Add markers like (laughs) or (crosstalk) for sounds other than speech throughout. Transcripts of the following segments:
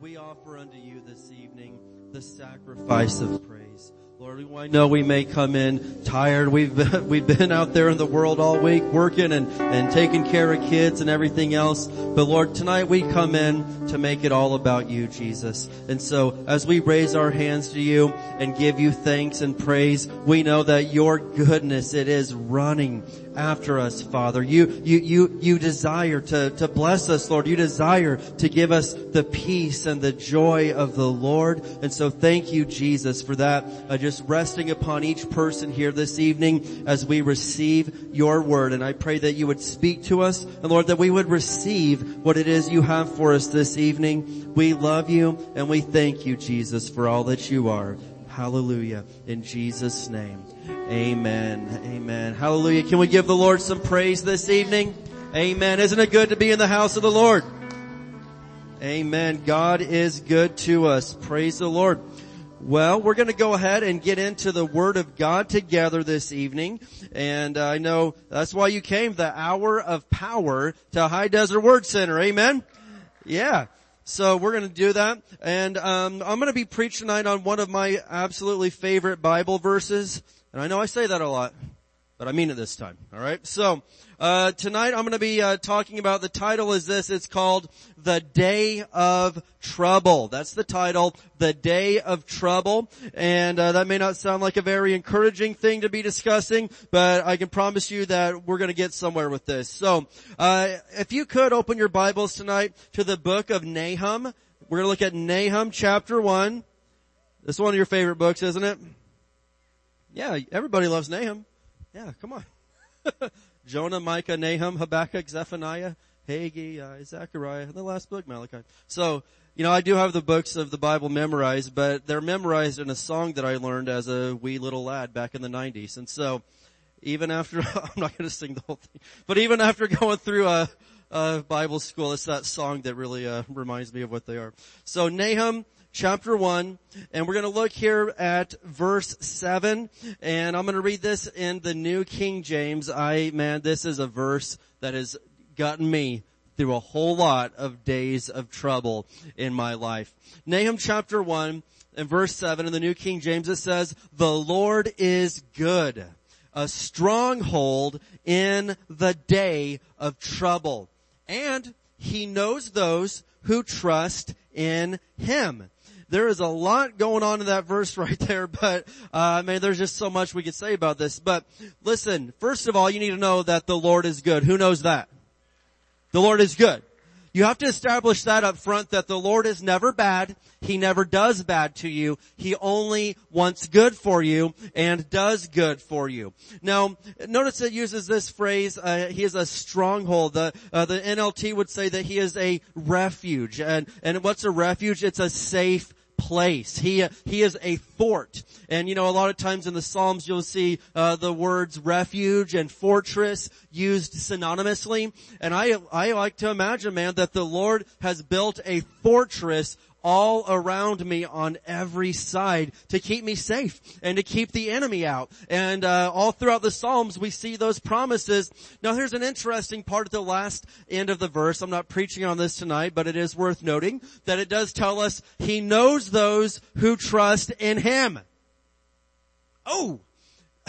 we offer unto you this evening the sacrifice of praise. Lord, I know we may come in tired. We've been, (laughs) we've been out there in the world all week working and, and taking care of kids and everything else. But Lord, tonight we come in to make it all about you, Jesus. And so as we raise our hands to you and give you thanks and praise, we know that your goodness, it is running after us, Father. You, you, you, you desire to, to bless us, Lord. You desire to give us the peace and the joy of the Lord. And so thank you, Jesus, for that. Uh, just resting upon each person here this evening as we receive your word. And I pray that you would speak to us and Lord, that we would receive what it is you have for us this evening. We love you and we thank you, Jesus, for all that you are. Hallelujah. In Jesus' name. Amen. Amen. Hallelujah. Can we give the Lord some praise this evening? Amen. Isn't it good to be in the house of the Lord? Amen. God is good to us. Praise the Lord. Well, we're going to go ahead and get into the Word of God together this evening. And I know that's why you came, the hour of power to High Desert Word Center. Amen? Yeah. So we're going to do that. And um, I'm going to be preaching tonight on one of my absolutely favorite Bible verses. And I know I say that a lot, but I mean it this time. All right. So uh, tonight I'm going to be uh, talking about. The title is this. It's called "The Day of Trouble." That's the title, "The Day of Trouble," and uh, that may not sound like a very encouraging thing to be discussing, but I can promise you that we're going to get somewhere with this. So, uh, if you could open your Bibles tonight to the book of Nahum, we're going to look at Nahum chapter one. This is one of your favorite books, isn't it? Yeah, everybody loves Nahum. Yeah, come on. (laughs) Jonah, Micah, Nahum, Habakkuk, Zephaniah, Haggai, uh, Zechariah, the last book, Malachi. So, you know, I do have the books of the Bible memorized, but they're memorized in a song that I learned as a wee little lad back in the 90s. And so, even after, (laughs) I'm not going to sing the whole thing, but even after going through a, a Bible school, it's that song that really uh, reminds me of what they are. So Nahum chapter 1, and we're going to look here at verse 7, and I'm going to read this in the New King James. I, man, this is a verse that has gotten me through a whole lot of days of trouble in my life. Nahum chapter 1 and verse 7 in the New King James it says, The Lord is good, a stronghold in the day of trouble. And he knows those who trust in him there is a lot going on in that verse (laughs) right there, but, uh, I mean, there's just so much we could say about this. But listen, first of all, you need to know that the Lord is good. Who knows that? The Lord is good. You have to establish that up front that the Lord is never bad. He never does bad to you. He only wants good for you and does good for you. Now, notice it uses this phrase, uh, he is a stronghold. The, uh, the NLT would say that he is a refuge. And, and what's a refuge? It's a safe place. He, he is a fort. And you know, a lot of times in the Psalms you'll see, uh, the words refuge and fortress used synonymously. And I, I like to imagine, man, that the Lord has built a fortress all around me on every side to keep me safe and to keep the enemy out. And uh, all throughout the Psalms, we see those promises. Now, here's an interesting part at the last end of the verse. I'm not preaching on this tonight, but it is worth noting that it does tell us He knows those who trust in Him. Oh,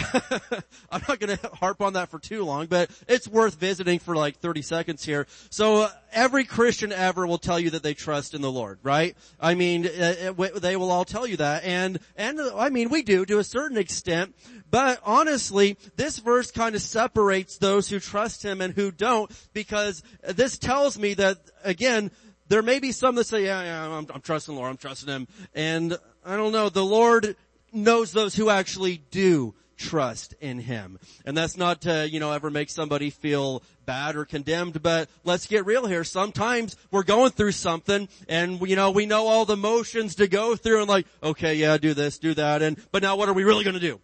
(laughs) I'm not going to harp on that for too long, but it's worth visiting for like 30 seconds here. So uh, every Christian ever will tell you that they trust in the Lord, right? I mean, uh, uh they will all tell you that, and and uh, I mean we do to a certain extent. But honestly, this verse kind of separates those who trust Him and who don't, because this tells me that again. There may be some that say, yeah, yeah, I'm, I'm trusting the Lord, I'm trusting Him. And I don't know, the Lord knows those who actually do trust in Him. And that's not to, you know, ever make somebody feel bad or condemned, but let's get real here. Sometimes we're going through something and, you know, we know all the motions to go through and like, okay, yeah, do this, do that, and, but now what are we really gonna do?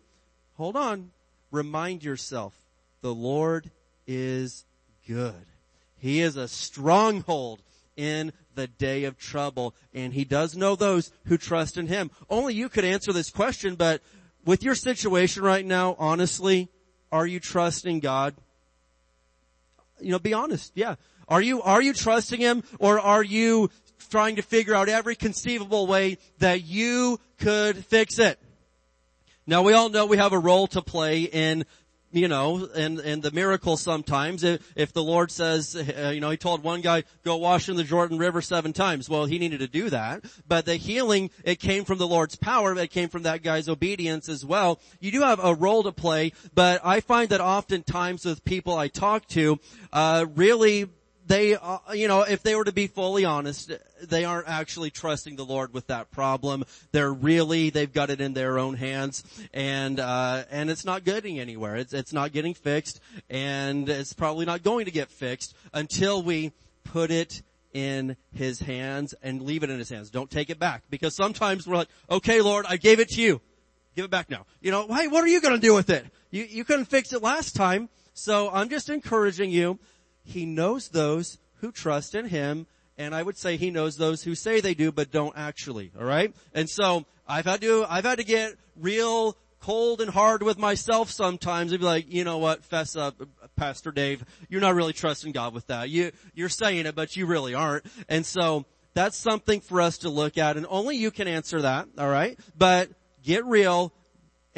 Hold on. Remind yourself, the Lord is good. He is a stronghold in the day of trouble. And he does know those who trust in him. Only you could answer this question, but with your situation right now, honestly, are you trusting God? You know, be honest. Yeah. Are you, are you trusting Him or are you trying to figure out every conceivable way that you could fix it. Now we all know we have a role to play in you know, and, and the miracle sometimes, if, if the Lord says, uh, you know, he told one guy, go wash in the Jordan River seven times. Well, he needed to do that. But the healing, it came from the Lord's power, it came from that guy's obedience as well. You do have a role to play, but I find that oftentimes with people I talk to, uh, really they, uh, you know, if they were to be fully honest, they aren't actually trusting the Lord with that problem. They're really, they've got it in their own hands and, uh, and it's not getting anywhere. It's, it's not getting fixed and it's probably not going to get fixed until we put it in his hands and leave it in his hands. Don't take it back because sometimes we're like, okay, Lord, I gave it to you. Give it back now. You know, hey, what are you going to do with it? You, you couldn't fix it last time. So I'm just encouraging you he knows those who trust in Him, and I would say He knows those who say they do but don't actually, alright? And so, I've had to, I've had to get real cold and hard with myself sometimes and be like, you know what, fess up, Pastor Dave, you're not really trusting God with that. You, you're saying it, but you really aren't. And so, that's something for us to look at, and only you can answer that, alright? But, get real,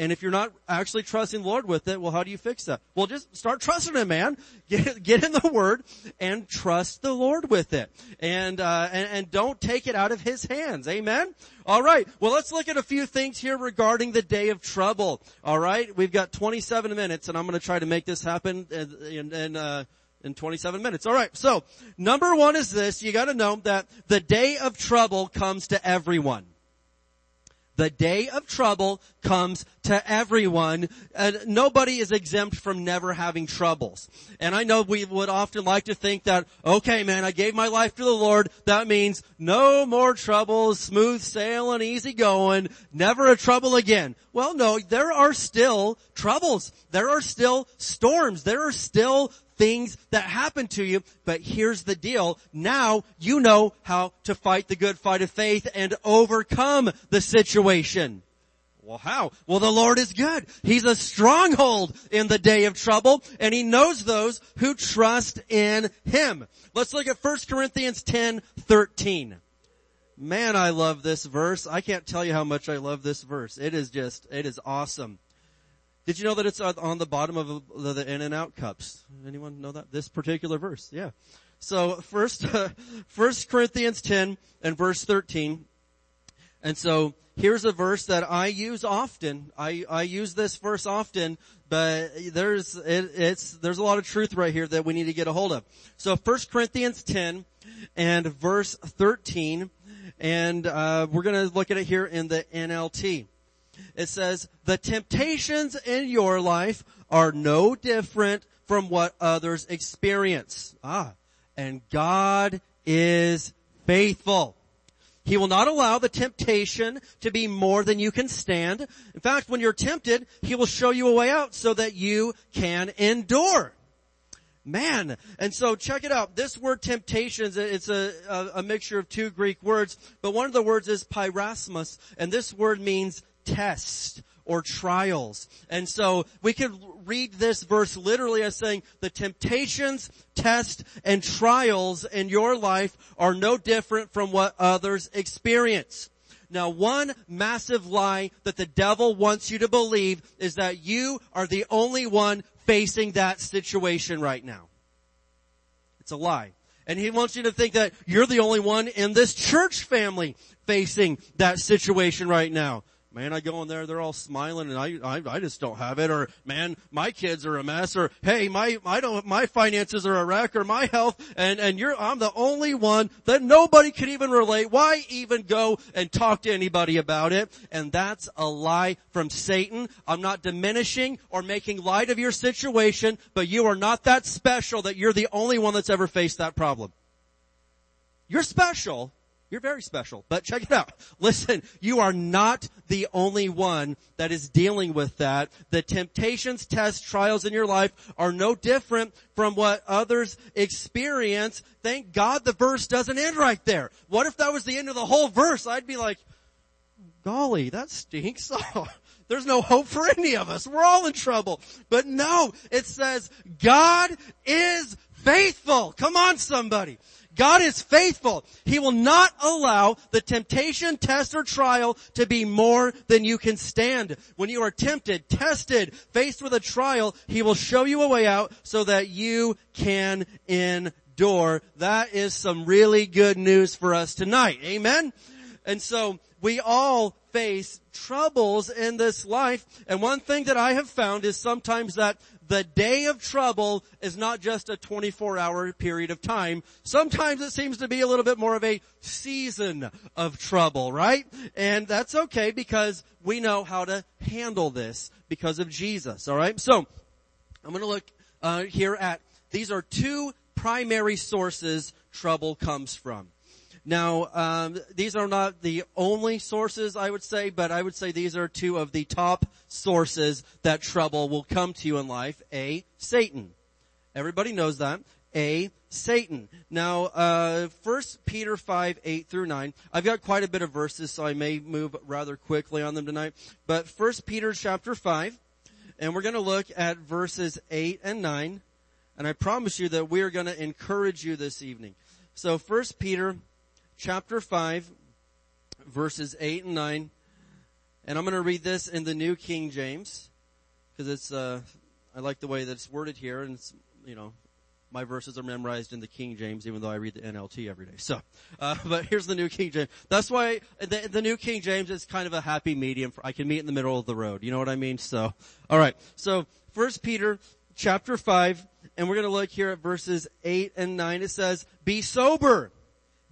and if you're not actually trusting the Lord with it, well, how do you fix that? Well, just start trusting Him, man. (laughs) Get, get in the Word and trust the Lord with it. And, uh, and, and don't take it out of His hands. Amen? Alright. Well, let's look at a few things here regarding the day of trouble. Alright. We've got 27 minutes and I'm going to try to make this happen in, in, uh, in 27 minutes. All right. So, number 1 is this, you got to know that the day of trouble comes to everyone. The day of trouble comes to everyone. And nobody is exempt from never having troubles. And I know we would often like to think that, okay man, I gave my life to the Lord. That means no more troubles, smooth sailing, easy going, never a trouble again. Well no, there are still troubles. There are still storms. There are still things that happen to you. But here's the deal. Now you know how to fight the good fight of faith and overcome the situation. Well, how? Well, the Lord is good. He's a stronghold in the day of trouble, and He knows those who trust in Him. Let's look at 1 Corinthians 10, 13. Man, I love this verse. I can't tell you how much I love this verse. It is just, it is awesome. Did you know that it's on the bottom of the In-N-Out cups? Anyone know that? This particular verse, yeah. So first, (laughs) First Corinthians 10 and verse 13. And so here's a verse that I use often. I, I use this verse often, but there's, it, it's, there's a lot of truth right here that we need to get a hold of. So First Corinthians 10 and verse 13, and, uh, we're gonna look at it here in the NLT. It says, the temptations in your life are no different from what others experience. Ah, and God is faithful. He will not allow the temptation to be more than you can stand. In fact, when you're tempted, He will show you a way out so that you can endure. Man. And so check it out. This word temptations, it's a, a, a mixture of two Greek words, but one of the words is peirasmos, and this word means test or trials. And so we could read this verse literally as saying the temptations, tests, and trials in your life are no different from what others experience. Now one massive lie that the devil wants you to believe is that you are the only one facing that situation right now. It's a lie. And he wants you to think that you're the only one in this church family facing that situation right now. Man, I go in there, they're all smiling and I, I, I just don't have it. Or, man, my kids are a mess. Or, hey, my, I don't, my finances are a wreck. Or my health. And, and you're, I'm the only one that nobody can even relate. Why even go and talk to anybody about it? And that's a lie from Satan. I'm not diminishing or making light of your situation, but you are not that special that you're the only one that's ever faced that problem. You're special, you're very special. But check it out. (laughs) Listen, you are not the only one that is dealing with that. The temptations, tests, trials in your life are no different from what others experience. Thank God the verse doesn't end right there. What if that was the end of the whole verse? I'd be like, golly, that stinks. (laughs) Oh, there's no hope for any of us. We're all in trouble. But no, it says God is faithful. Come on somebody. God is faithful. He will not allow the temptation, test, or trial to be more than you can stand. When you are tempted, tested, faced with a trial, He will show you a way out so that you can endure. That is some really good news for us tonight. Amen? And so, we all face troubles in this life. And one thing that I have found is sometimes that the day of trouble is not just a 24 hour period of time. Sometimes it seems to be a little bit more of a season of trouble, right? And that's okay because we know how to handle this because of Jesus, alright? So, I'm gonna look, uh, here at, these are two primary sources trouble comes from. Now, um, these are not the only sources I would say, but I would say these are two of the top sources that trouble will come to you in life. A, Satan. Everybody knows that. A, Satan. Now, uh, 1 Peter 5, 8 through 9. I've got quite a bit of verses, so I may move rather quickly on them tonight. But 1 Peter chapter 5, and we're gonna look at verses 8 and 9. And I promise you that we are gonna encourage you this evening. So 1 Peter chapter 5, verses 8 and 9. And I'm going to read this in the New King James because it's, uh, I like the way that it's worded here and it's, you know, my verses are memorized in the King James, even though I read the NLT every day. So, uh, (laughs) but here's the New King James. That's why the, the New King James is kind of a happy medium. For, I can meet in the middle of the road. You know what I mean? So, all right. So, First Peter chapter five, and we're going to look here at verses eight and nine. It says, "Be sober."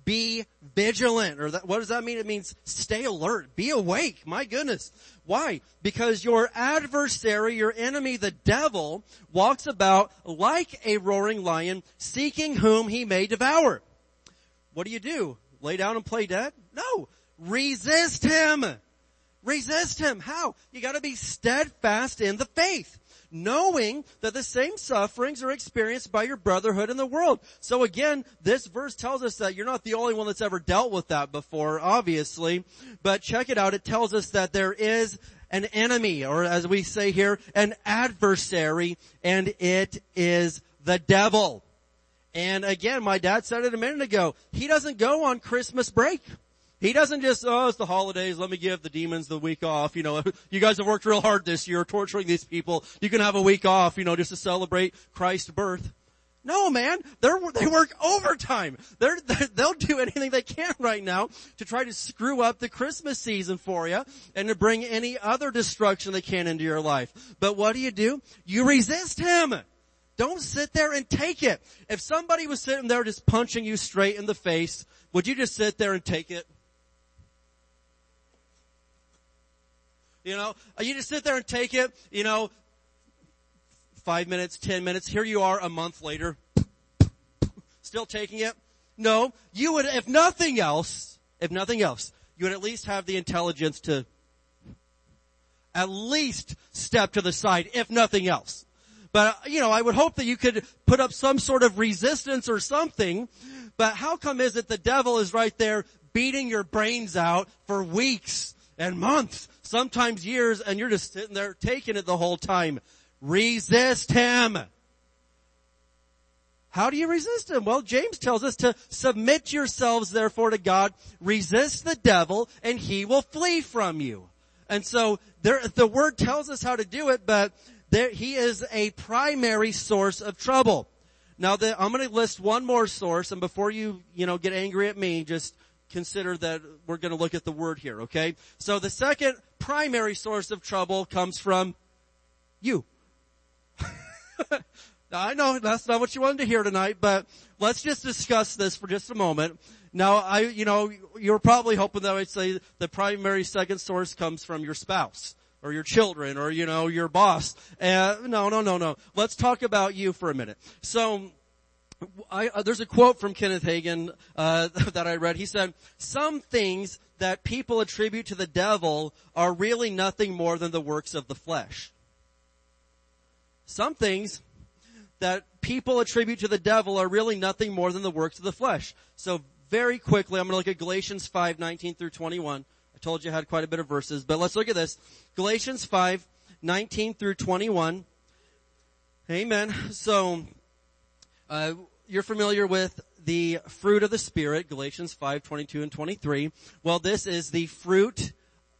Be vigilant. Or that, what does that mean? It means stay alert, be awake. My goodness. Why? Because your adversary, your enemy, the devil, walks about like a roaring lion, seeking whom he may devour. What do you do? Lay down and play dead? No. Resist him. Resist him. How? You gotta be steadfast in the faith knowing that the same sufferings are experienced by your brotherhood in the world. So again, this verse tells us that you're not the only one that's ever dealt with that before, obviously. But check it out, it tells us that there is an enemy, or as we say here, an adversary, and it is the devil. And again, my dad said it a minute ago, he doesn't go on Christmas break. He doesn't just, oh, it's the holidays, let me give the demons the week off. You know, (laughs) you guys have worked real hard this year torturing these people. You can have a week off, you know, just to celebrate Christ's birth. No, man, they're, they work overtime. They're, (laughs) they'll do anything they can right now to try to screw up the Christmas season for you and to bring any other destruction they can into your life. But what do you do? You resist him. Don't sit there and take it. If somebody was sitting there just punching you straight in the face, would you just sit there and take it? You know, uh, you just sit there and take it, you know, five minutes, ten minutes. Here you are a month later, still taking it. No, you would, if nothing else, if nothing else, you would at least have the intelligence to at least step to the side, if nothing else. But, uh, you know, I would hope that you could put up some sort of resistance or something. But how come is it the devil is right there beating your brains out for weeks and months sometimes years, and you're just sitting there taking it the whole time. Resist him. How do you resist him? Well, James tells us to submit yourselves therefore to God, resist the devil, and he will flee from you. And so there, the word tells us how to do it, but there, he is a primary source of trouble. Now the, I'm going to list one more source, and before you, you know, get angry at me, just consider that we're going to look at the word here, okay? So the second primary source of trouble comes from you. (laughs) now, I know that's not what you wanted to hear tonight, but let's just discuss this for just a moment. Now, I, you know, you're probably hoping that I'd say the primary second source comes from your spouse or your children or, you know, your boss. Uh, no, no, no, no. Let's talk about you for a minute. So, I, uh, there's a quote from Kenneth Hagin uh, (laughs) that I read. He said, "Some things that people attribute to the devil are really nothing more than the works of the flesh. Some things that people attribute to the devil are really nothing more than the works of the flesh." So very quickly, I'm going to look at Galatians 5, 19 through 21. I told you I had quite a bit of verses, but let's look at this. Galatians 5, 19 through 21. Amen. So, uh, you're familiar with the fruit of the Spirit, Galatians 5, 22 and 23. Well, this is the fruit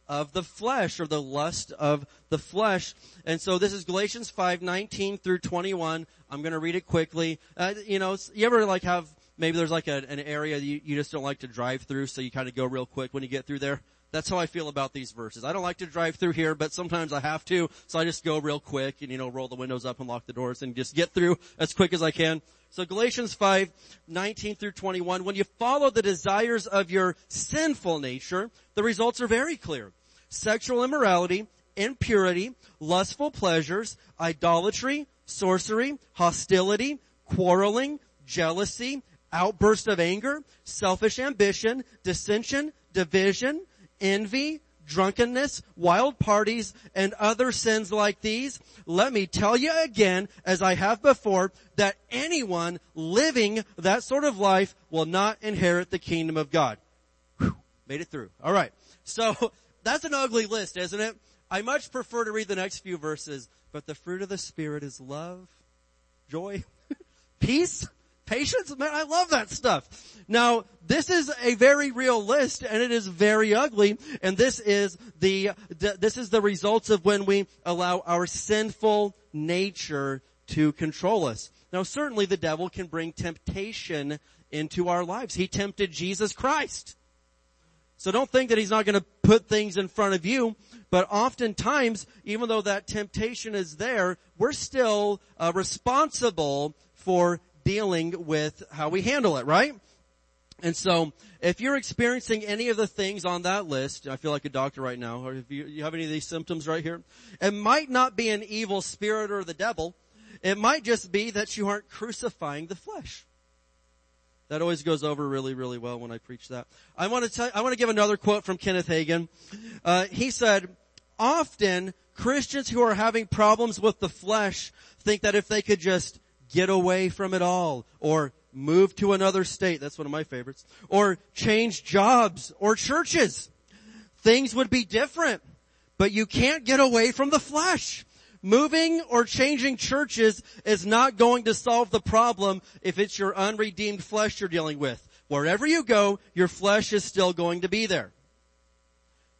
of the flesh or the lust of the flesh. And so this is Galatians 5, 19 through 21. I'm going to read it quickly. Uh, you know, you ever like have, maybe there's like a, an area you, you just don't like to drive through, so you kind of go real quick when you get through there? That's how I feel about these verses. I don't like to drive through here, but sometimes I have to, so I just go real quick and, you know, roll the windows up and lock the doors and just get through as quick as I can. So Galatians 5, 19 through 21, when you follow the desires of your sinful nature, the results are very clear. Sexual immorality, impurity, lustful pleasures, idolatry, sorcery, hostility, quarreling, jealousy, outburst of anger, selfish ambition, dissension, division, envy, drunkenness, wild parties, and other sins like these, let me tell you again, as I have before, that anyone living that sort of life will not inherit the kingdom of God. Whew, made it through. Alright. So, (laughs) that's an ugly list, isn't it? I much prefer to read the next few verses, but the fruit of the Spirit is love, joy, (laughs) peace, patience. Man, I love that stuff. Now, this is a very real list and it is very ugly and this is the, this is the results of when we allow our sinful nature to control us. Now certainly the devil can bring temptation into our lives. He tempted Jesus Christ. So don't think that he's not going to put things in front of you, but oftentimes, even though that temptation is there, we're still uh, responsible for dealing with how we handle it, right? And so, if you're experiencing any of the things on that list, I feel like a doctor right now, or if you, you have any of these symptoms right here, it might not be an evil spirit or the devil. It might just be that you aren't crucifying the flesh. That always goes over really, really well when I preach that. I want to tell, I want to give another quote from Kenneth Hagin. Uh, he said, often Christians who are having problems with the flesh think that if they could just get away from it all or move to another state. That's one of my favorites. Or change jobs or churches. Things would be different, but you can't get away from the flesh. Moving or changing churches is not going to solve the problem if it's your unredeemed flesh you're dealing with. Wherever you go, your flesh is still going to be there.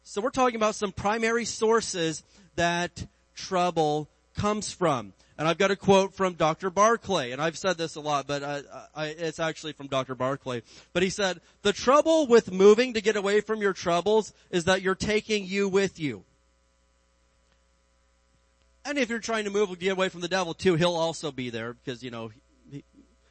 So we're talking about some primary sources that trouble comes from. And I've got a quote from Dr. Barclay, and I've said this a lot, but I, I, it's actually from Dr. Barclay. But he said, the trouble with moving to get away from your troubles is that you're taking you with you. And if you're trying to move to get away from the devil too, he'll also be there because, you know, he,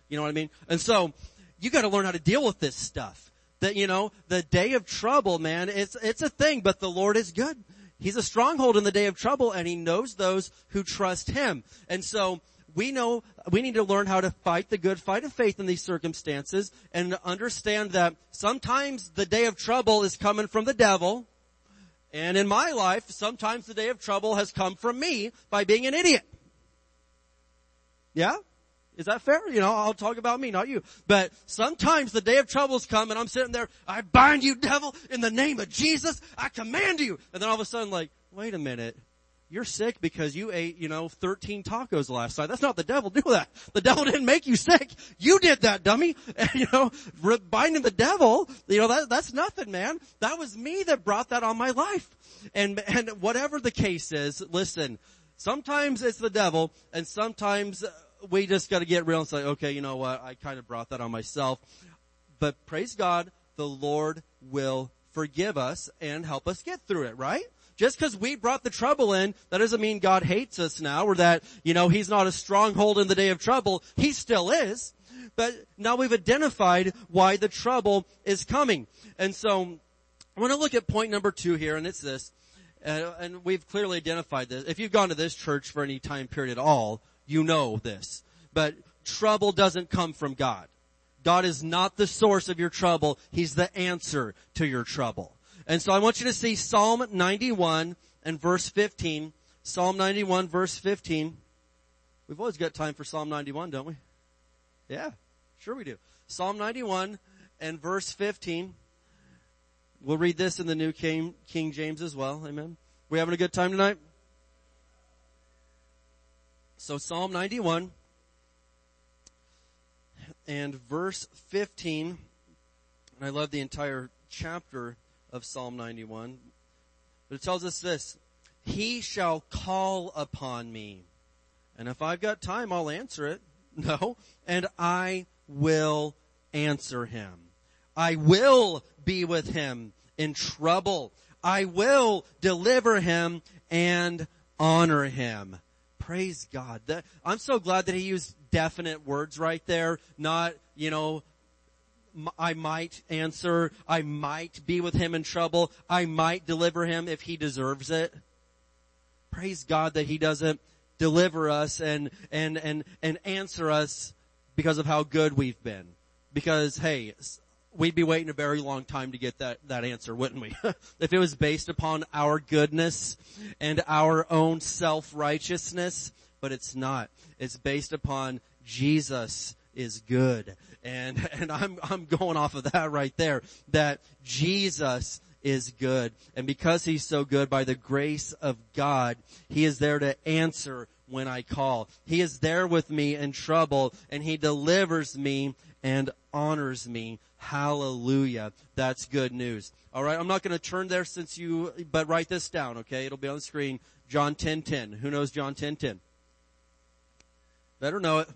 you know what I mean? And so, you gotta learn how to deal with this stuff. That, you know, the day of trouble, man, it's, it's a thing, but the Lord is good. He's a stronghold in the day of trouble and he knows those who trust him. And so we know we need to learn how to fight the good fight of faith in these circumstances and understand that sometimes the day of trouble is coming from the devil. And in my life, sometimes the day of trouble has come from me by being an idiot. Yeah? Is that fair? You know, I'll talk about me, not you. But sometimes the day of troubles come and I'm sitting there, I bind you devil in the name of Jesus. I command you. And then all of a sudden like, wait a minute. You're sick because you ate, you know, 13 tacos last night. That's not the devil do that. The devil didn't make you sick. You did that, dummy. (laughs) And, you know, binding the devil, you know, that, that's nothing, man. That was me that brought that on my life. And, and whatever the case is, listen, sometimes it's the devil and sometimes uh, we just got to get real and say, okay, you know what? I kind of brought that on myself. But praise God, the Lord will forgive us and help us get through it, right? Just because we brought the trouble in, that doesn't mean God hates us now or that, you know, He's not a stronghold in the day of trouble. He still is. But now we've identified why the trouble is coming. And so, I want to look at point number two here, and it's this. Uh, and we've clearly identified this. If you've gone to this church for any time period at all, you know this. But trouble doesn't come from God. God is not the source of your trouble. He's the answer to your trouble. And so I want you to see Psalm 91 and verse 15. Psalm 91 verse 15. We've always got time for Psalm 91, don't we? Yeah, sure we do. Psalm 91 and verse 15. We'll read this in the New King, King James as well. Amen. We having a good time tonight? So Psalm 91. and verse 15, and I love the entire chapter of Psalm 91, but it tells us this, He shall call upon me. And if I've got time, I'll answer it. (laughs) No. And I will answer him. I will be with him in trouble. I will deliver him and honor him. Praise God. That, I'm so glad that he used definite words right there, not, you know, I might answer, I might be with him in trouble, I might deliver him if he deserves it. Praise God that he doesn't deliver us and, and, and, and answer us because of how good we've been. Because hey, we'd be waiting a very long time to get that, that answer, wouldn't we? (laughs) if it was based upon our goodness and our own self-righteousness, but it's not. It's based upon Jesus is good. And, (laughs) and I'm, I'm going off of that right there, that Jesus is good. And because he's so good, by the grace of God, he is there to answer when I call. He is there with me in trouble and he delivers me and honors me. Hallelujah. That's good news. All right. I'm not going to turn there since you, but write this down. Okay. It'll be on the screen. John 10, 10. Who knows John 10, 10? Better know it.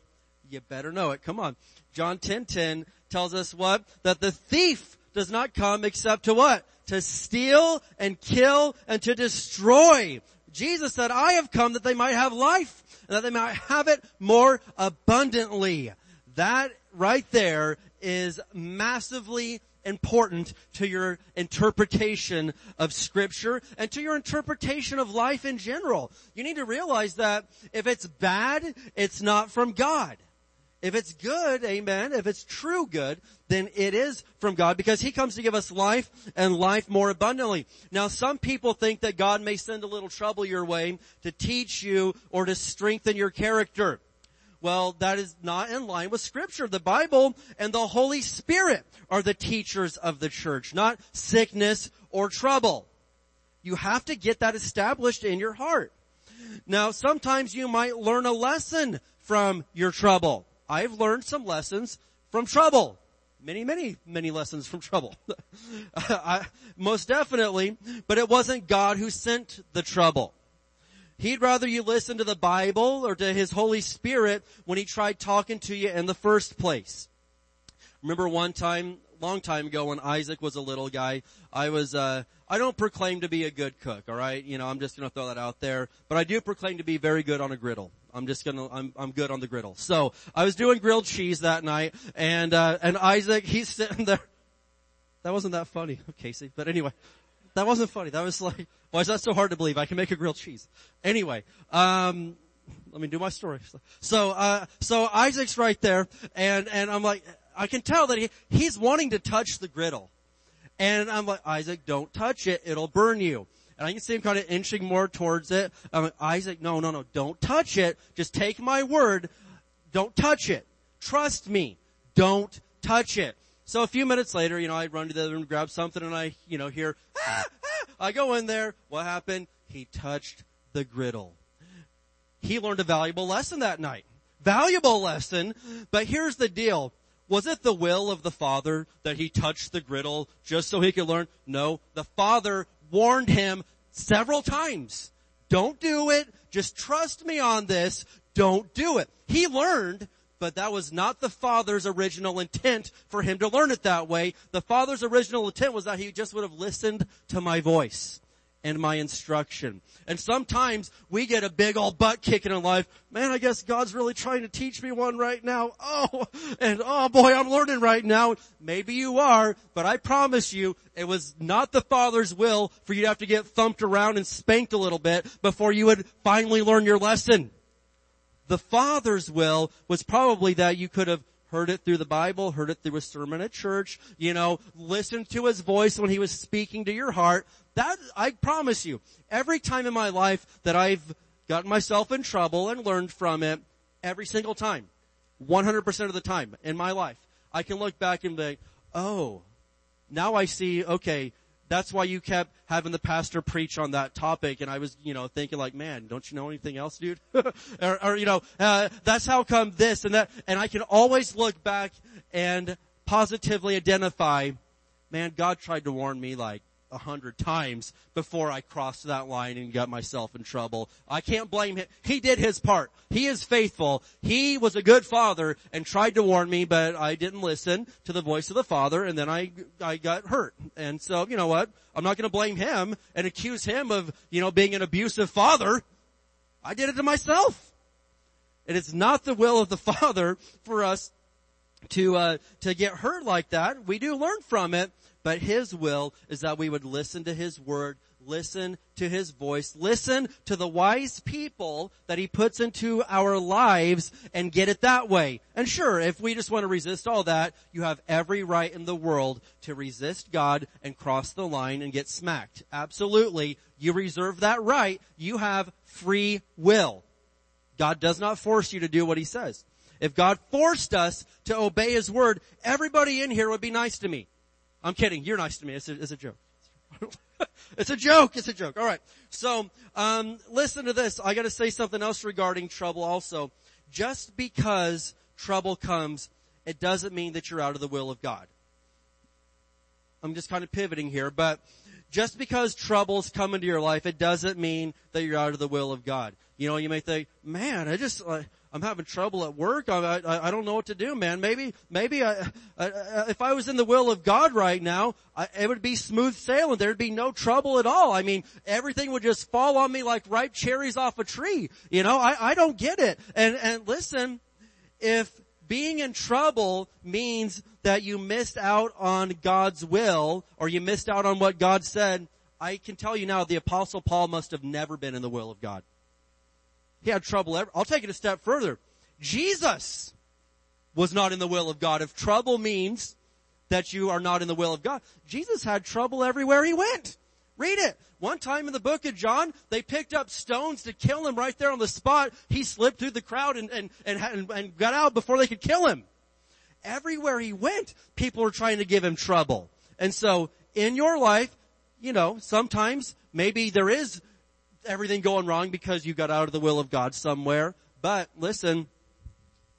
You better know it. Come on. John 10, 10 tells us what? That the thief does not come except to what? To steal and kill and to destroy. Jesus said, I have come that they might have life and that they might have it more abundantly. That right there is massively important to your interpretation of scripture and to your interpretation of life in general. You need to realize that if it's bad, it's not from God. If it's good, amen, if it's true good, then it is from God because He comes to give us life and life more abundantly. Now some people think that God may send a little trouble your way to teach you or to strengthen your character. Well, that is not in line with scripture. The Bible and the Holy Spirit are the teachers of the church, not sickness or trouble. You have to get that established in your heart. Now, sometimes you might learn a lesson from your trouble. I've learned some lessons from trouble. Many, many, many lessons from trouble. (laughs) I, most definitely, but it wasn't God who sent the trouble. He'd rather you listen to the Bible or to His Holy Spirit when He tried talking to you in the first place. Remember one time, long time ago when Isaac was a little guy, I was, uh, I don't proclaim to be a good cook, alright? You know, I'm just gonna throw that out there. But I do proclaim to be very good on a griddle. I'm just gonna, I'm, I'm good on the griddle. So, I was doing grilled cheese that night, and, uh, and Isaac, he's sitting there. That wasn't that funny, (laughs) Casey. But anyway, that wasn't funny. That was like, why is that so hard to believe? I can make a grilled cheese. Anyway, um, let me do my story. So, uh, so Isaac's right there, and and I'm like, I can tell that he he's wanting to touch the griddle, and I'm like, Isaac, don't touch it; it'll burn you. And I can see him kind of inching more towards it. I'm like, Isaac, no, no, no, don't touch it. Just take my word. Don't touch it. Trust me. Don't touch it. So a few minutes later, you know, I run to the other room, grab something, and I, you know, hear, ah, ah. I go in there. What happened? He touched the griddle. He learned a valuable lesson that night. Valuable lesson, but here's the deal. Was it the will of the father that he touched the griddle just so he could learn? No. The father warned him several times. Don't do it. Just trust me on this. Don't do it. He learned but that was not the Father's original intent for him to learn it that way. The Father's original intent was that he just would have listened to my voice and my instruction. And sometimes we get a big old butt kicking in life. Man, I guess God's really trying to teach me one right now. (laughs) Oh, and oh boy, I'm learning right now. Maybe you are, but I promise you, it was not the Father's will for you to have to get thumped around and spanked a little bit before you would finally learn your lesson. The Father's will was probably that you could have heard it through the Bible, heard it through a sermon at church, you know, listened to his voice when he was speaking to your heart. That, I promise you, every time in my life that I've gotten myself in trouble and learned from it, every single time, 100% of the time in my life, I can look back and be, oh, now I see, okay, that's why you kept having the pastor preach on that topic. And I was, you know, thinking like, man, don't you know anything else, dude? (laughs) or, or, you know, uh, that's how come this and that. And I can always look back and positively identify, man, God tried to warn me like a hundred times before I crossed that line and got myself in trouble. I can't blame him. He did his part. He is faithful. He was a good father and tried to warn me, but I didn't listen to the voice of the father and then I, I got hurt. And so, you know what? I'm not gonna blame him and accuse him of, you know, being an abusive father. I did it to myself. And it's not the will of the (laughs) father for us to, uh, to get hurt like that. We do learn from it, but His will is that we would listen to His word, listen to His voice, listen to the wise people that He puts into our lives and get it that way. And sure, if we just want to resist all that, you have every right in the world to resist God and cross the line and get smacked. Absolutely. You reserve that right. You have free will. God does not force you to do what He says. If God forced us to obey His word, everybody in here would be nice to me. I'm kidding. You're nice to me. It's a, it's a joke. (laughs) it's a joke. It's a joke. All right. So, um, listen to this. I got to say something else regarding trouble. Also, just because trouble comes, it doesn't mean that you're out of the will of God. I'm just kind of pivoting here, but just because troubles come into your life, it doesn't mean that you're out of the will of God. You know, you may think, man, I just, uh, I'm having trouble at work. I, I, I don't know what to do, man. Maybe, maybe I, I, if I was in the will of God right now, I, it would be smooth sailing. There'd be no trouble at all. I mean, everything would just fall on me like ripe cherries off a tree. You know, I, I don't get it. And, and listen, if being in trouble means that you missed out on God's will or you missed out on what God said, I can tell you now the apostle Paul must have never been in the will of God. He had trouble. Ever. I'll take it a step further. Jesus was not in the will of God. If trouble means that you are not in the will of God, Jesus had trouble everywhere he went. Read it. One time in the book of John, they picked up stones to kill him right there on the spot. He slipped through the crowd and, and, and, and got out before they could kill him. Everywhere he went, people were trying to give him trouble. And so, in your life, you know, sometimes maybe there is everything going wrong because you got out of the will of God somewhere. But listen,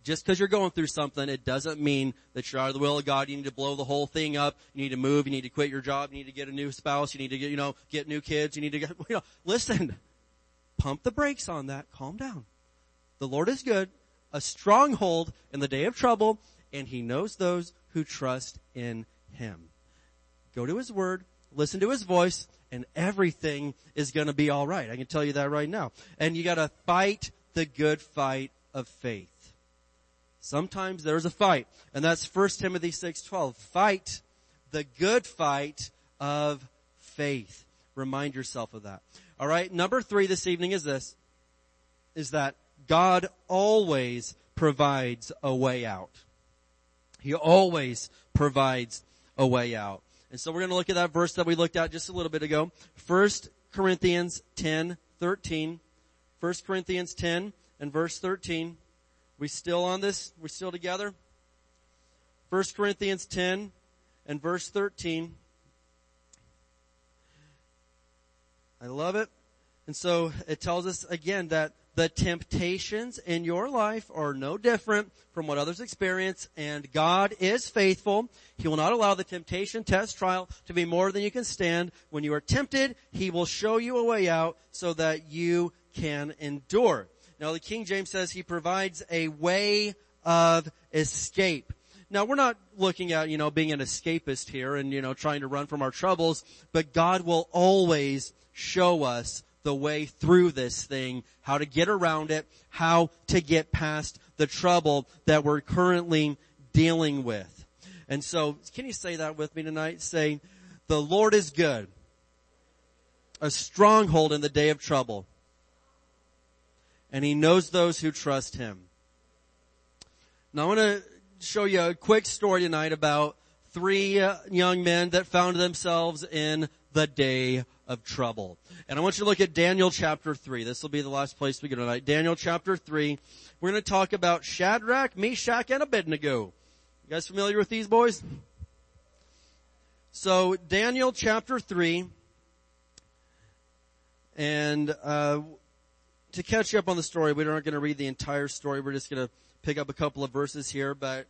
just because you're going through something, it doesn't mean that you're out of the will of God. You need to blow the whole thing up. You need to move. You need to quit your job. You need to get a new spouse. You need to get, you know, get new kids. You need to get, (laughs) you know, listen, pump the brakes on that. Calm down. The Lord is good, a stronghold in the day of trouble, and He knows those who trust in Him. Go to His Word, listen to His voice, and everything is gonna be alright. I can tell you that right now. And you gotta fight the good fight of faith. Sometimes there's a fight, and that's 1 Timothy 6:12. Fight the good fight of faith. Remind yourself of that. All right, number 3 this evening is this is that God always provides a way out. He always provides a way out. And so we're going to look at that verse that we looked at just a little bit ago. 1 Corinthians 10, 13. 1 Corinthians 10 and verse 13. We still on this? We're still together? 1 Corinthians 10 and verse 13. I love it. And so it tells us again that the temptations in your life are no different from what others experience and God is faithful. He will not allow the temptation test trial to be more than you can stand. When you are tempted, He will show you a way out so that you can endure. Now the King James says He provides a way of escape. Now we're not looking at, you know, being an escapist here and, you know, trying to run from our troubles, but God will always show us the way through this thing, how to get around it, how to get past the trouble that we're currently dealing with. And so, can you say that with me tonight? Say, the Lord is good. A stronghold in the day of trouble. And He knows those who trust Him. Now I want to show you a quick story tonight about three uh, young men that found themselves in the day of trouble. And I want you to look at Daniel chapter 3. This will be the last place we go tonight. Daniel chapter 3. We're going to talk about Shadrach, Meshach, and Abednego. You guys familiar with these boys? So Daniel chapter 3, and uh, to catch you up on the story, we aren't going to read the entire story. We're just going to pick up a couple of verses here, but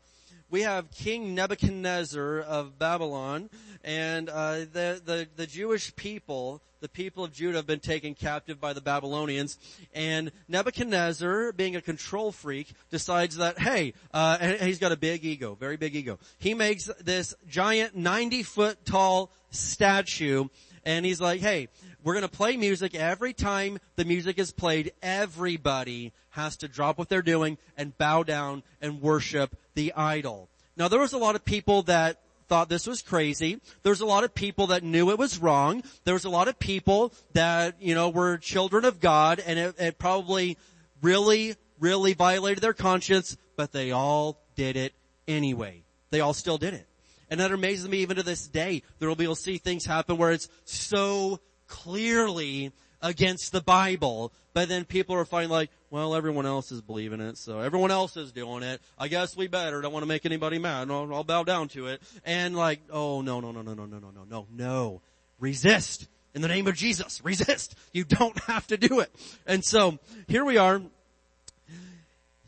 we have King Nebuchadnezzar of Babylon, and uh, the, the the Jewish people, the people of Judah, have been taken captive by the Babylonians. And Nebuchadnezzar, being a control freak, decides that hey, uh, and he's got a big ego, very big ego. He makes this giant, ninety foot tall statue, and he's like, hey, we're to play music every time the music is played. Everybody has to drop what they're doing and bow down and worship the idol. Now there was a lot of people that thought this was crazy. There's a lot of people that knew it was wrong. There was a lot of people that, you know, were children of God and it, it probably really, really violated their conscience, but they all did it anyway. They all still did it. And that amazes me even to this day. There will be, you'll see things happen where it's so clearly against the Bible, but then people are finding like, well, everyone else is believing it, so everyone else is doing it. I guess we better. Don't want to make anybody mad. I'll, I'll bow down to it. And like, oh no, no, no, no, no, no, no, no, no, no. Resist. In the name of Jesus. Resist. You don't (laughs) have to do it. And so, here we are.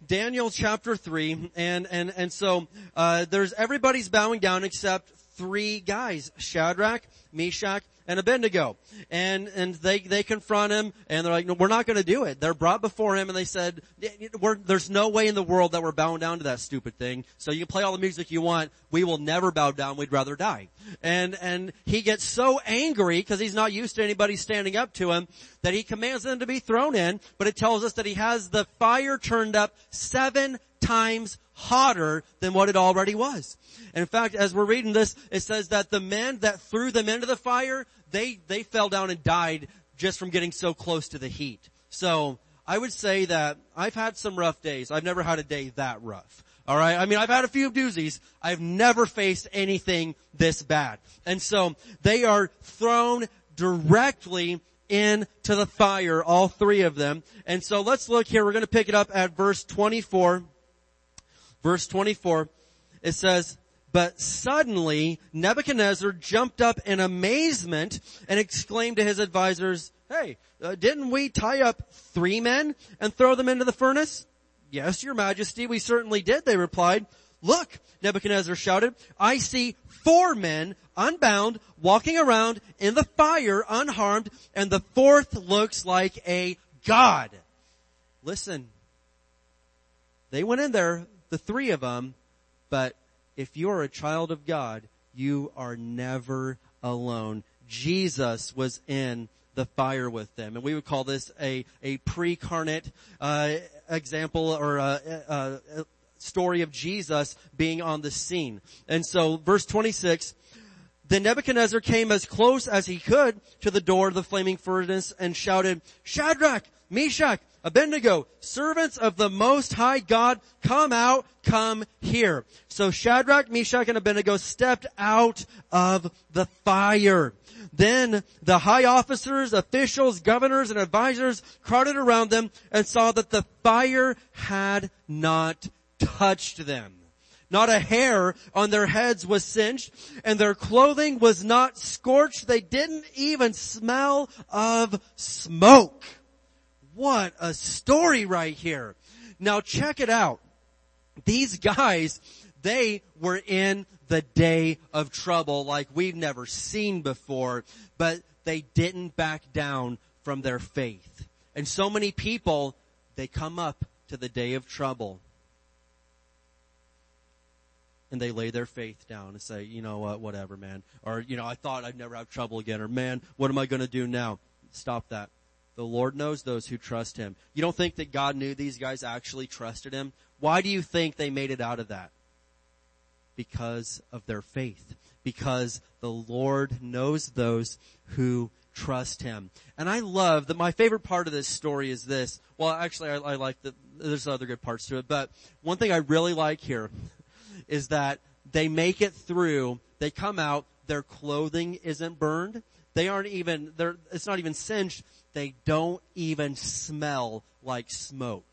Daniel chapter 3, and, and, and so, uh, there's, everybody's bowing down except three guys. Shadrach, Meshach, and Abednego. And, and they, they confront him and they're like, no, we're not going to do it. They're brought before him and they said, there's no way in the world that we're bowing down to that stupid thing. So you can play all the music you want. We will never bow down. We'd rather die. And, and he gets so angry because he's not used to anybody standing up to him that he commands them to be thrown in, but it tells us that he has the fire turned up seven times hotter than what it already was. And in fact, as we're reading this, it says that the men that threw them into the fire, they, they fell down and died just from getting so close to the heat. So, I would say that I've had some rough days. I've never had a day that rough. Alright? I mean, I've had a few doozies. I've never faced anything this bad. And so, they are thrown directly into the fire, all three of them. And so let's look here. We're going to pick it up at verse 24. Verse 24. It says, but suddenly Nebuchadnezzar jumped up in amazement and exclaimed to his advisors, hey, uh, didn't we tie up three men and throw them into the furnace? Yes, your majesty, we certainly did, they replied. Look, Nebuchadnezzar shouted, I see four men unbound walking around in the fire unharmed and the fourth looks like a god. Listen, they went in there, the three of them, but if you are a child of God, you are never alone. Jesus was in the fire with them. And we would call this a, a pre-carnate, uh, example or a, a, a story of Jesus being on the scene. And so verse 26, then Nebuchadnezzar came as close as he could to the door of the flaming furnace and shouted, Shadrach, Meshach, Uh, Abednego, servants of the Most High God, come out, come here. So Shadrach, Meshach, and Abednego stepped out of the fire. Then the high officers, officials, governors, and advisors crowded around them and saw that the fire had not touched them. Not a hair on their heads was singed and their clothing was not scorched. They didn't even smell of smoke. What a story right here. Now check it out. These guys, they were in the day of trouble like we've never seen before, but they didn't back down from their faith. And so many people, they come up to the day of trouble and they lay their faith down and say, you know what, whatever, man. Or, you know, I thought I'd never have trouble again. Or, man, what am I going to do now? Stop that. The Lord knows those who trust Him. You don't think that God knew these guys actually trusted Him? Why do you think they made it out of that? Because of their faith. Because the Lord knows those who trust Him. And I love that my favorite part of this story is this. Well, actually I, I like that there's other good parts to it, but one thing I really like here (laughs) is that they make it through, they come out, their clothing isn't burned, they aren't even, they're, it's not even singed, they don't even smell like smoke.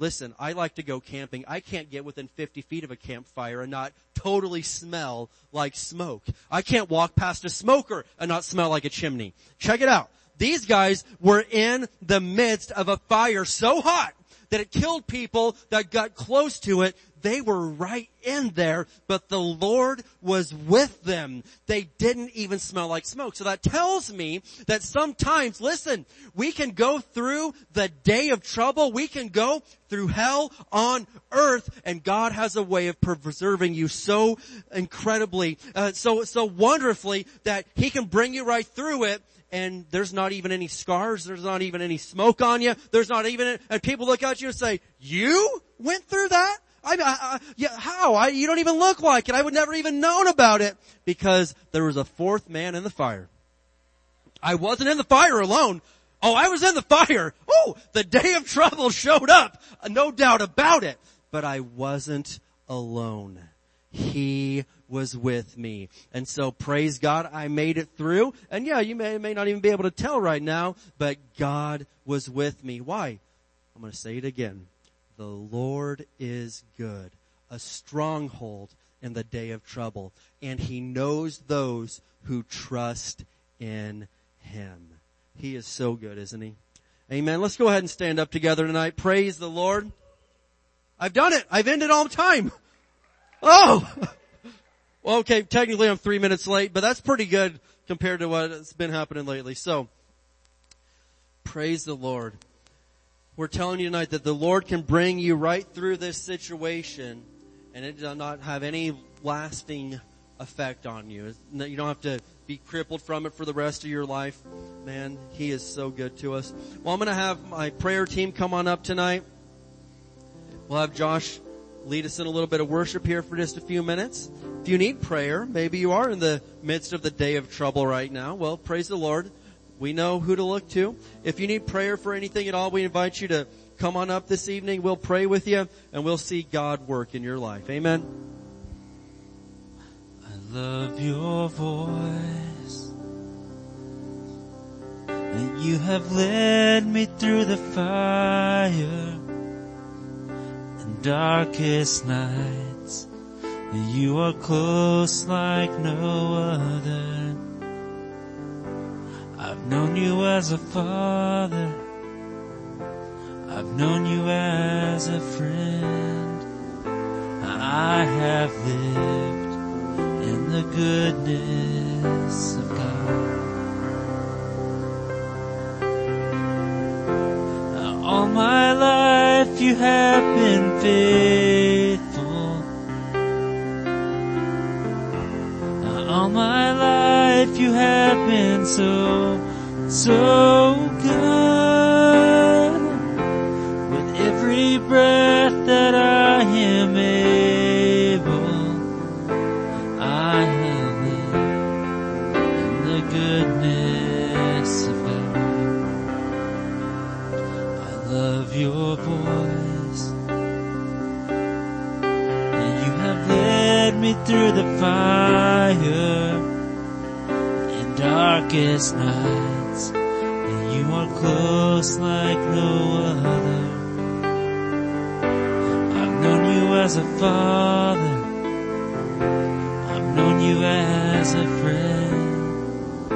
Listen, I like to go camping. I can't get within 50 feet of a campfire and not totally smell like smoke. I can't walk past a smoker and not smell like a chimney. Check it out. These guys were in the midst of a fire so hot that it killed people that got close to it. They were right in there, but the Lord was with them. They didn't even smell like smoke. So that tells me that sometimes, listen, we can go through the day of trouble. We can go through hell on earth and God has a way of preserving you so incredibly, uh, so, so wonderfully that He can bring you right through it and there's not even any scars, there's not even any smoke on you, there's not even, and people look at you and say, you went through that? I, I, yeah, how? I, you don't even look like it. I would never even known about it because there was a fourth man in the fire. I wasn't in the fire alone. Oh, I was in the fire. Oh, the day of trouble showed up. No doubt about it. But I wasn't alone. He was with me. And so praise God, I made it through. And yeah, you may, may not even be able to tell right now, but God was with me. Why? I'm going to say it again. The Lord is good, a stronghold in the day of trouble, and He knows those who trust in Him. He is so good, isn't He? Amen. Let's go ahead and stand up together tonight. Praise the Lord. I've done it. I've ended all the time. Oh! (laughs) Well, okay, technically I'm three minutes late, but that's pretty good compared to what's been happening lately. So, praise the Lord. We're telling you tonight that the Lord can bring you right through this situation and it does not have any lasting effect on you. You don't have to be crippled from it for the rest of your life. Man, He is so good to us. Well, I'm going to have my prayer team come on up tonight. We'll have Josh lead us in a little bit of worship here for just a few minutes. If you need prayer, maybe you are in the midst of the day of trouble right now. Well, praise the Lord. We know who to look to. If you need prayer for anything at all, we invite you to come on up this evening. We'll pray with you and we'll see God work in your life. Amen. I love your voice. And you have led me through the fire and darkest nights. You are close like no other. I've known you as a father. I've known you as a friend. I have lived in the goodness of God. All my life you have been faithful. So, so darkest nights. And you are close like no other. I've known you as a father. I've known you as a friend.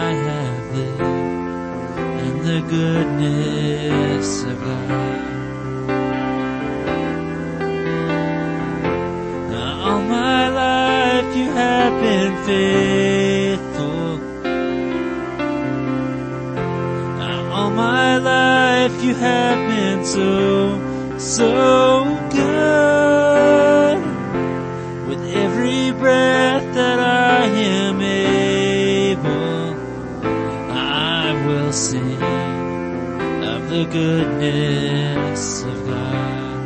I have lived in the goodness of God. All my life you have been faithful. Have been so, so good. With every breath that I am able, I will sing of the goodness of God.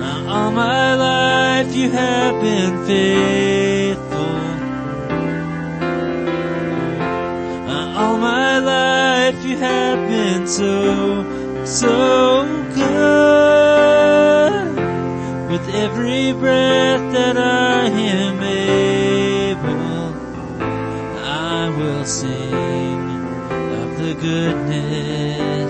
Now, all my life you have been faithful. So, so good. With every breath that I am able, I will sing of the goodness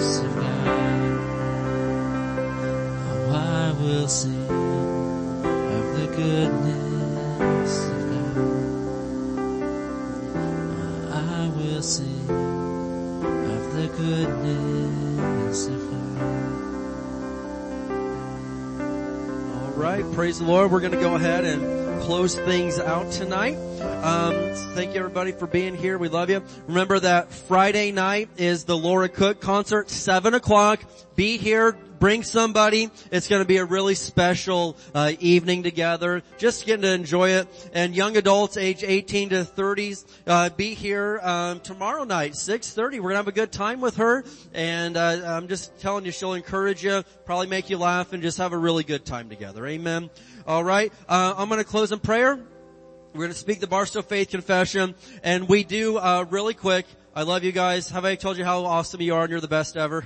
praise the Lord. We're going to go ahead and close things out tonight. Um, thank you everybody for being here. We love you. Remember that Friday night is the Laura Cook concert, seven o'clock. Be here. Bring somebody. It's going to be a really special uh, evening together. Just getting to enjoy it. And young adults, age 18 to 30s, uh, be here um, tomorrow night, 6:30. We're going to have a good time with her. And uh, I'm just telling you, she'll encourage you, probably make you laugh, and just have a really good time together. Amen. All right. Uh, I'm going to close in prayer. We're going to speak the Barstow Faith Confession, and we do uh, really quick. I love you guys. Have I told you how awesome you are and you're the best ever?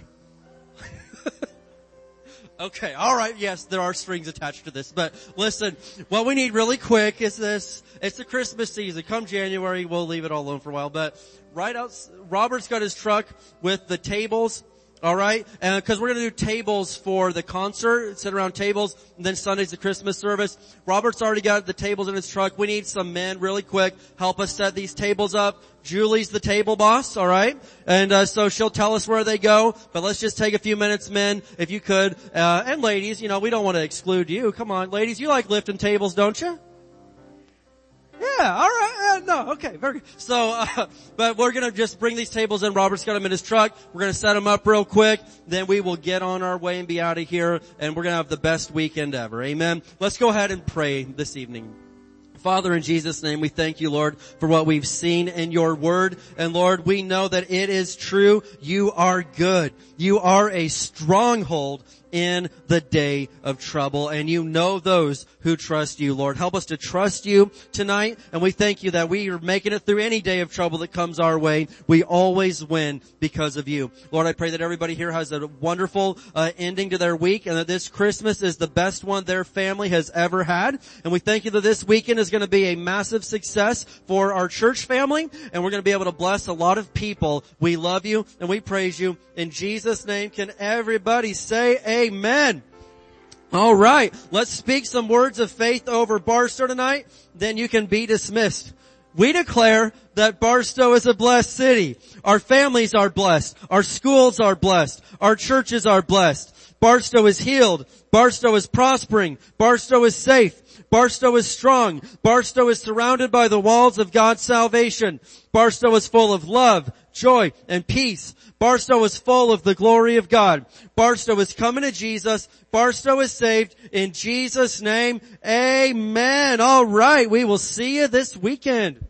Okay, all right. Yes, there are strings attached to this, but listen. What we need really quick is this. It's the Christmas season. Come January, we'll leave it all alone for a while. But right out, Robert's got his truck with the tables. All right, because we're going to do tables for the concert, sit around tables, and then Sunday's the Christmas service. Robert's already got the tables in his truck. We need some men really quick help us set these tables up. Julie's the table boss, all right, and uh, so she'll tell us where they go. But let's just take a few minutes, men, if you could, uh, and ladies. You know, we don't want to exclude you. Come on, ladies, you like lifting tables, don't you? Yeah, all right. Uh, no, okay, very good. So, uh, (laughs) but we're gonna just bring these tables in. Robert's got them in his truck. We're gonna set them up real quick. Then we will get on our way and be out of here. And we're gonna have the best weekend ever. Amen. Let's go ahead and pray this evening. Father, in Jesus' name, we thank you, Lord, for what we've seen in your word. And Lord, we know that it is true. You are good. You are a stronghold in the day of trouble. And you know those who trust you, Lord. Help us to trust you tonight. And we thank you that we are making it through any day of trouble that comes our way. We always win because of you. Lord, I pray that everybody here has a wonderful uh, ending to their week and that this Christmas is the best one their family has ever had. And we thank you that this weekend is going to be a massive success for our church family and we're going to be able to bless a lot of people. We love you and we praise you. In Jesus' name, can everybody say amen? All right, let's speak some words of faith over Barstow tonight. Then you can be dismissed. We declare that Barstow is a blessed city. Our families are blessed. Our schools are blessed. Our churches are blessed. Barstow is healed. Barstow is prospering. Barstow is safe. Barstow is strong. Barstow is surrounded by the walls of God's salvation. Barstow is full of love, joy, and peace. Barstow is full of the glory of God. Barstow is coming to Jesus. Barstow is saved in Jesus name. Amen. All right. We will see you this weekend.